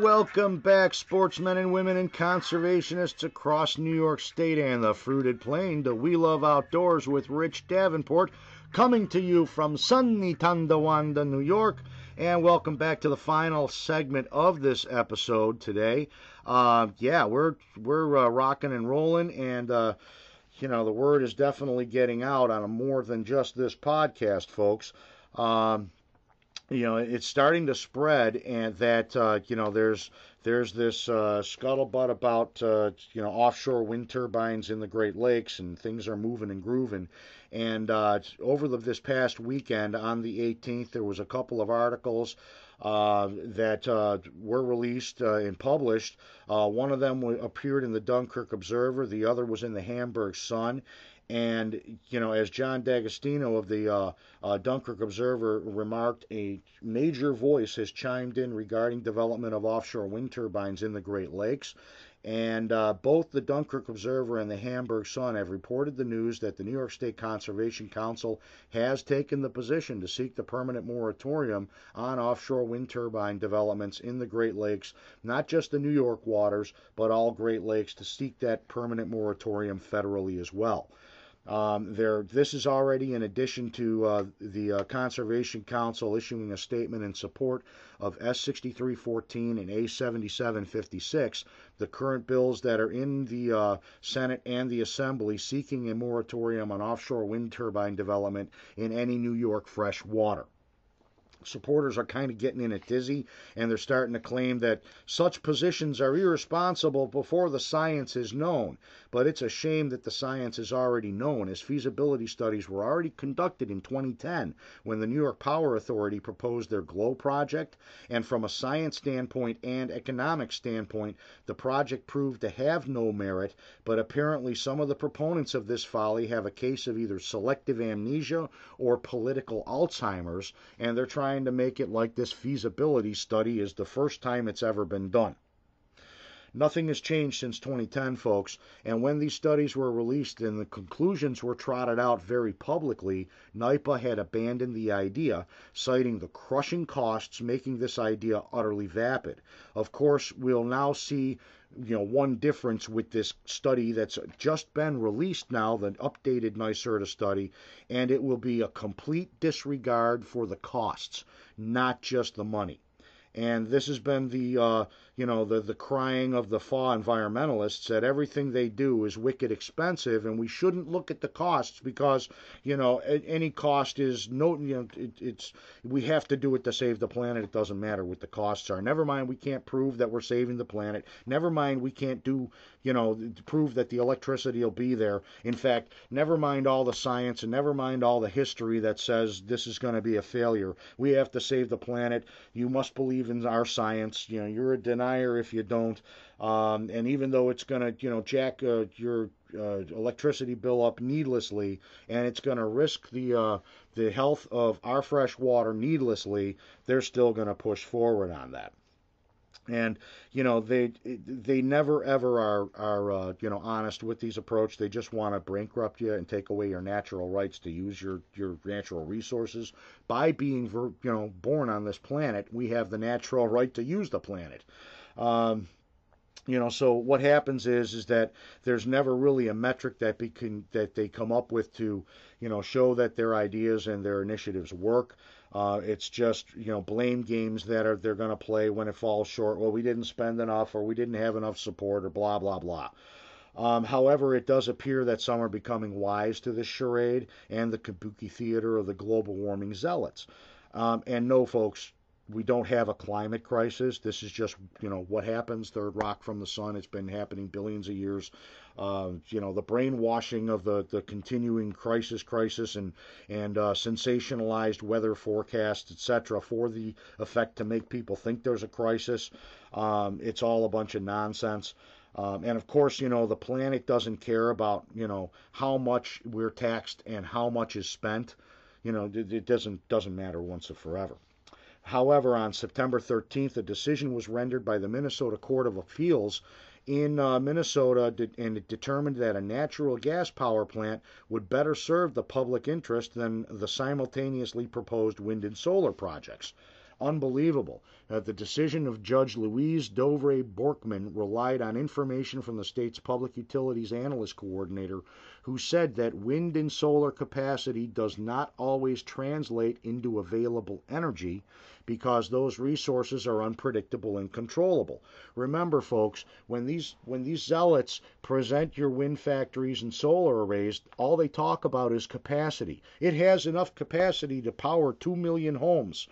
S1: Welcome back, sportsmen and women and conservationists across New York State and the fruited plain to We Love Outdoors with Rich Davenport, coming to you from sunny Tonawanda, New York. And welcome back to the final segment of this episode today. Uh, yeah, we're we're uh, rocking and rolling, and uh, you know the word is definitely getting out on more than just this podcast, folks. Um, you know it's starting to spread and that uh, you know there's there's this uh, scuttlebutt about uh, you know offshore wind turbines in the Great Lakes and things are moving and grooving and uh, over the, this past weekend on the 18th there was a couple of articles uh, that uh, were released uh, and published. Uh, one of them appeared in the Dunkirk Observer, the other was in the Hamburg Sun, and, you know, as John D'Agostino of the uh, uh, Dunkirk Observer remarked, a major voice has chimed in regarding development of offshore wind turbines in the Great Lakes. And uh, both the Dunkirk Observer and the Hamburg Sun have reported the news that the New York State Conservation Council has taken the position to seek the permanent moratorium on offshore wind turbine developments in the Great Lakes, not just the New York waters, but all Great Lakes, to seek that permanent moratorium federally as well. Um, there, this is already in addition to uh, the uh, Conservation Council issuing a statement in support of S6314 and A7756, the current bills that are in the uh, Senate and the Assembly seeking a moratorium on offshore wind turbine development in any New York fresh water supporters are kind of getting in a tizzy and they're starting to claim that such positions are irresponsible before the science is known. But it's a shame that the science is already known, as feasibility studies were already conducted in 2010 when the New York Power Authority proposed their GLOW project. And from a science standpoint and economic standpoint, the project proved to have no merit, but apparently some of the proponents of this folly have a case of either selective amnesia or political Alzheimer's, and they're trying trying to make it like this feasibility study is the first time it's ever been done. Nothing has changed since 2010, folks, and when these studies were released and the conclusions were trotted out very publicly, NYPA had abandoned the idea, citing the crushing costs making this idea utterly vapid. Of course, we'll now see you know one difference with this study that's just been released now the updated NYSERDA study and it will be a complete disregard for the costs not just the money. And this has been the uh, you know the the crying of the FAW environmentalists that everything they do is wicked expensive, and we shouldn't look at the costs because you know any cost is no you know it, it's we have to do it to save the planet. It doesn't matter what the costs are. Never mind, we can't prove that we're saving the planet. Never mind, we can't do you know prove that the electricity will be there. In fact, never mind all the science and never mind all the history that says this is going to be a failure. We have to save the planet. You must believe in our science. You know, you're a denier if you don't. Um, and even though it's going to, you know, jack uh, your uh, electricity bill up needlessly, and it's going to risk the uh, the health of our fresh water needlessly, they're still going to push forward on that and you know they they never ever are are uh, you know honest with these approach. They just want to bankrupt you and take away your natural rights to use your your natural resources. By being you know born on this planet we have the natural right to use the planet. Um, you know so what happens is is that there's never really a metric that be can, that they come up with to you know show that their ideas and their initiatives work uh, it's just you know blame games that are they're going to play when it falls short. Well, we didn't spend enough, or we didn't have enough support, or blah blah blah. Um, however, it does appear that some are becoming wise to this charade and the kabuki theater of the global warming zealots. Um, and no, folks, we don't have a climate crisis. This is just, you know, what happens. Third rock from the sun. It's been happening billions of years. Uh, you know, the brainwashing of the, the continuing crisis, crisis, and and uh, sensationalized weather forecasts, etc., for the effect to make people think there's a crisis. Um, it's all a bunch of nonsense. Um, and of course, you know, the planet doesn't care about, you know, how much we're taxed and how much is spent. You know, it, it doesn't doesn't matter once and forever. However, on September 13th, a decision was rendered by the Minnesota Court of Appeals in uh, Minnesota, and it determined that a natural gas power plant would better serve the public interest than the simultaneously proposed wind and solar projects. Unbelievable that the decision of Judge Louise Dovre Bjorkman relied on information from the state's Public Utilities Analyst Coordinator, who said that wind and solar capacity does not always translate into available energy because those resources are unpredictable and controllable. Remember, folks, when these when these zealots present your wind factories and solar arrays, all they talk about is capacity. It has enough capacity to power 2 million homes.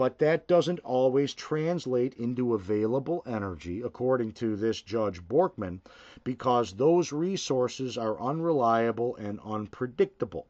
S1: But that doesn't always translate into available energy, according to this Judge Bjorkman, because those resources are unreliable and unpredictable.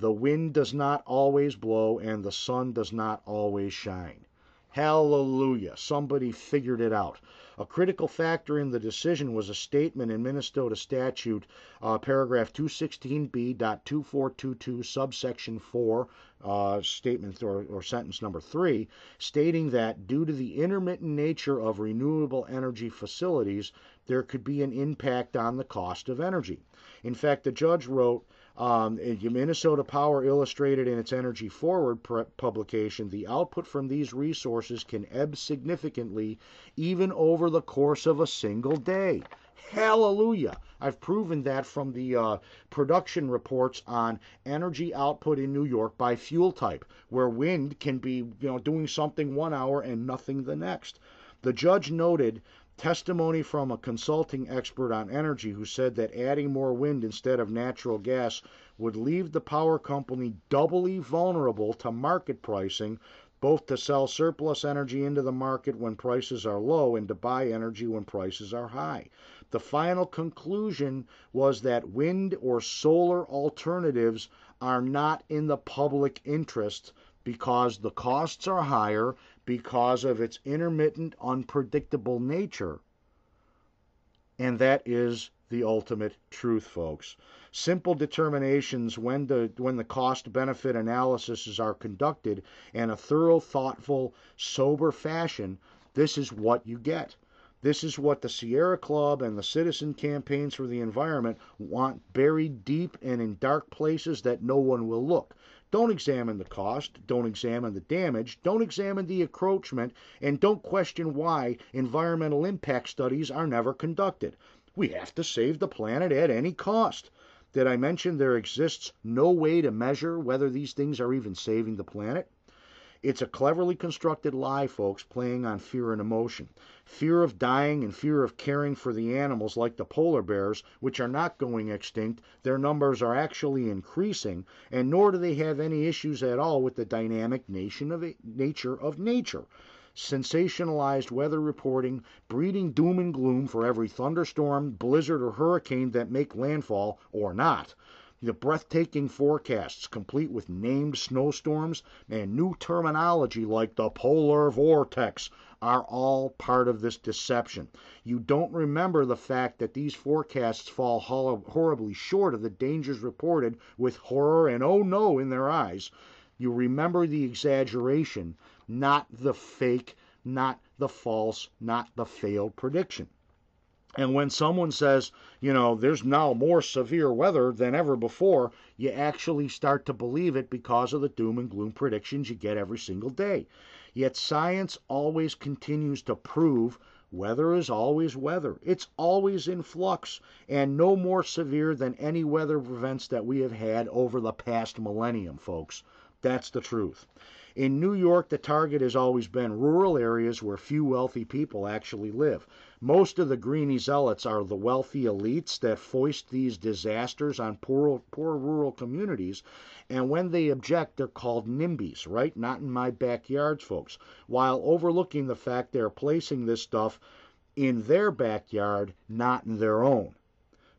S1: The wind does not always blow and the sun does not always shine. Hallelujah! Somebody figured it out. A critical factor in the decision was a statement in Minnesota statute, uh, paragraph 216b.2422, subsection 4, uh, statement or, or sentence number 3, stating that due to the intermittent nature of renewable energy facilities, there could be an impact on the cost of energy. In fact, the judge wrote, um, Minnesota Power illustrated in its Energy Forward publication, the output from these resources can ebb significantly even over the course of a single day. Hallelujah! I've proven that from the uh, production reports on energy output in New York by fuel type, where wind can be, you know, doing something one hour and nothing the next. The judge noted testimony from a consulting expert on energy who said that adding more wind instead of natural gas would leave the power company doubly vulnerable to market pricing, both to sell surplus energy into the market when prices are low and to buy energy when prices are high. The final conclusion was that wind or solar alternatives are not in the public interest because the costs are higher because of its intermittent, unpredictable nature. And that is the ultimate truth, folks. Simple determinations when the when the cost benefit analyses are conducted in a thorough, thoughtful, sober fashion, this is what you get. This is what the Sierra Club and the citizen campaigns for the environment want buried deep and in dark places that no one will look. Don't examine the cost, don't examine the damage, don't examine the encroachment, and don't question why environmental impact studies are never conducted. We have to save the planet at any cost. Did I mention there exists no way to measure whether these things are even saving the planet? It's a cleverly constructed lie, folks, playing on fear and emotion. Fear of dying and fear of caring for the animals like the polar bears, which are not going extinct. Their numbers are actually increasing, and nor do they have any issues at all with the dynamic nature of nature sensationalized weather reporting, breeding doom and gloom for every thunderstorm, blizzard, or hurricane that make landfall or not. The breathtaking forecasts, complete with named snowstorms and new terminology like the polar vortex, are all part of this deception. You don't remember the fact that these forecasts fall horribly short of the dangers reported with horror and oh no in their eyes. You remember the exaggeration, not the fake, not the false, not the failed prediction. And when someone says, you know, there's now more severe weather than ever before, you actually start to believe it because of the doom and gloom predictions you get every single day. Yet science always continues to prove weather is always weather. It's always in flux and no more severe than any weather events that we have had over the past millennium, folks. That's the truth. In New York, the target has always been rural areas where few wealthy people actually live. Most of the greeny zealots are the wealthy elites that foist these disasters on poor, poor rural communities, and when they object, they're called NIMBYs, right? Not in my backyards, folks, while overlooking the fact they're placing this stuff in their backyard, not in their own.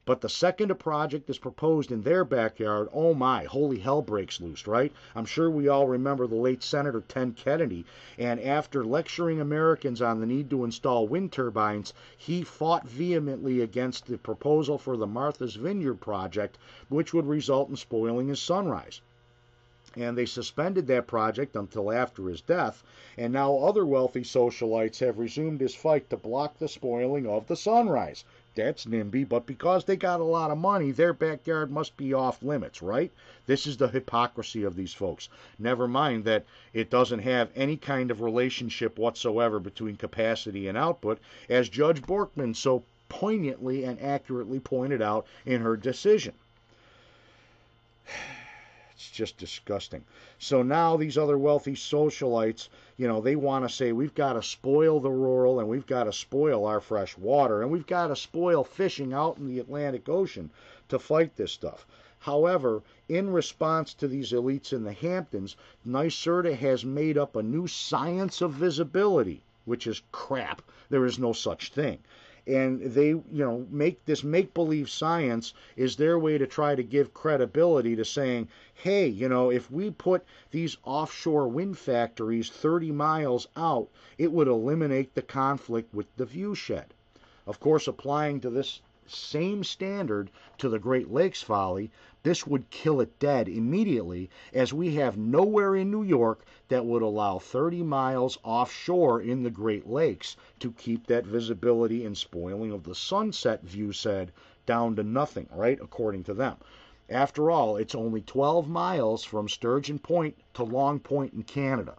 S1: But the second a project is proposed in their backyard, oh my, holy hell breaks loose, right? I'm sure we all remember the late Senator Ted Kennedy, and after lecturing Americans on the need to install wind turbines, he fought vehemently against the proposal for the Martha's Vineyard project, which would result in spoiling his sunrise and they suspended that project until after his death, and now other wealthy socialites have resumed his fight to block the spoiling of the sunrise. That's NIMBY, but because they got a lot of money, their backyard must be off limits, right? This is the hypocrisy of these folks. Never mind that it doesn't have any kind of relationship whatsoever between capacity and output, as Judge Bjorkman so poignantly and accurately pointed out in her decision. [sighs] It's just disgusting. So now these other wealthy socialites, you know, they want to say we've got to spoil the rural and we've got to spoil our fresh water and we've got to spoil fishing out in the Atlantic Ocean to fight this stuff. However, in response to these elites in the Hamptons, NYSERDA has made up a new science of visibility, which is crap. There is no such thing and they you know make this make believe science is their way to try to give credibility to saying hey you know if we put these offshore wind factories 30 miles out it would eliminate the conflict with the viewshed. Of course applying to this same standard to the Great Lakes folly, this would kill it dead immediately, as we have nowhere in New York that would allow 30 miles offshore in the Great Lakes to keep that visibility and spoiling of the sunset view said down to nothing, right? According to them. After all, it's only 12 miles from Sturgeon Point to Long Point in Canada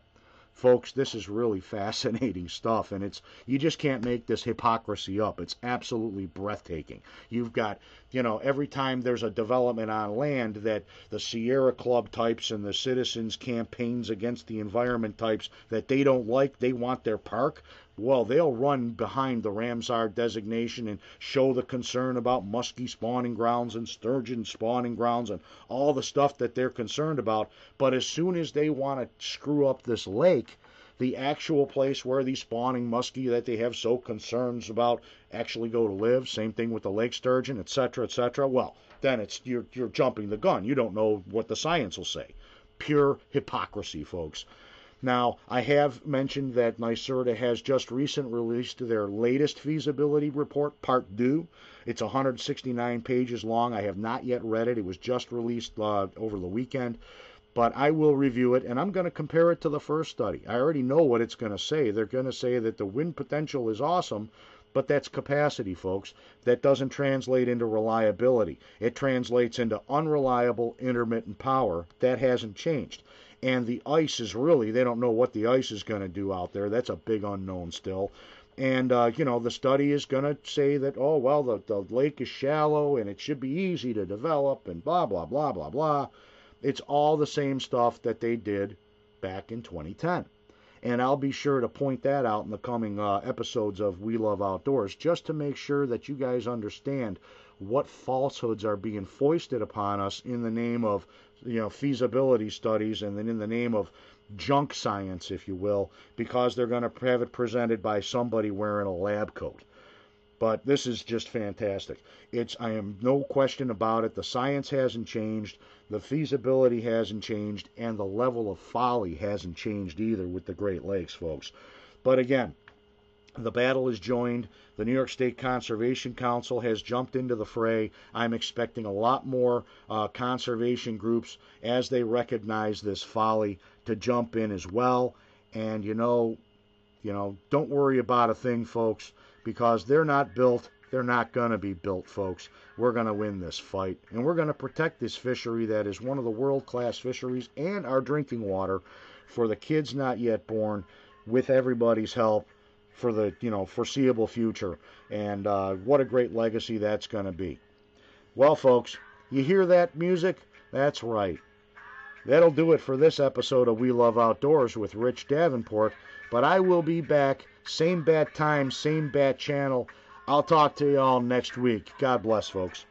S1: folks this is really [laughs] fascinating stuff and it's you just can't make this hypocrisy up. It's absolutely breathtaking. You've got you know every time there's a development on land that the sierra club types and the citizens campaigns against the environment types that they don't like they want their park well, they'll run behind the Ramsar designation and show the concern about muskie spawning grounds and sturgeon spawning grounds and all the stuff that they're concerned about. But as soon as they want to screw up this lake, the actual place where the spawning muskie that they have so concerns about actually go to live, same thing with the lake sturgeon, etc., etc. Well, then it's you're you're jumping the gun. You don't know what the science will say. Pure hypocrisy, folks. Now, I have mentioned that NYSERDA has just recently released their latest feasibility report, Part 2. It's 169 pages long. I have not yet read it. It was just released uh, over the weekend. But I will review it and I'm going to compare it to the first study. I already know what it's going to say. They're going to say that the wind potential is awesome, but that's capacity, folks. That doesn't translate into reliability. It translates into unreliable intermittent power. That hasn't changed and the ice is really they don't know what the ice is going to do out there. That's a big unknown still. And uh, you know the study is going to say that oh well the, the lake is shallow and it should be easy to develop and blah blah blah blah blah. It's all the same stuff that they did back in 2010. And I'll be sure to point that out in the coming uh, episodes of We Love Outdoors just to make sure that you guys understand what falsehoods are being foisted upon us in the name of you know feasibility studies and then in the name of junk science if you will because they're going to have it presented by somebody wearing a lab coat. But this is just fantastic. It's i am no question about it. The science hasn't changed. The feasibility hasn't changed. And the level of folly hasn't changed either with the great lakes folks. But again the battle is joined. The New York State Conservation Council has jumped into the fray. I'm expecting a lot more uh, conservation groups as they recognize this folly to jump in as well. And you know, you know, don't worry about a thing, folks, because they're not built. They're not going to be built, folks. We're going to win this fight. And we're going to protect this fishery that is one of the world class fisheries and our drinking water for the kids not yet born with everybody's help for the you know foreseeable future. And uh, what a great legacy that's going to be. Well, folks, you hear that music? That's right. That'll do it for this episode of We Love Outdoors with Rich Davenport. But I will be back, same bat time, same bat channel. I'll talk to you all next week. God bless, folks.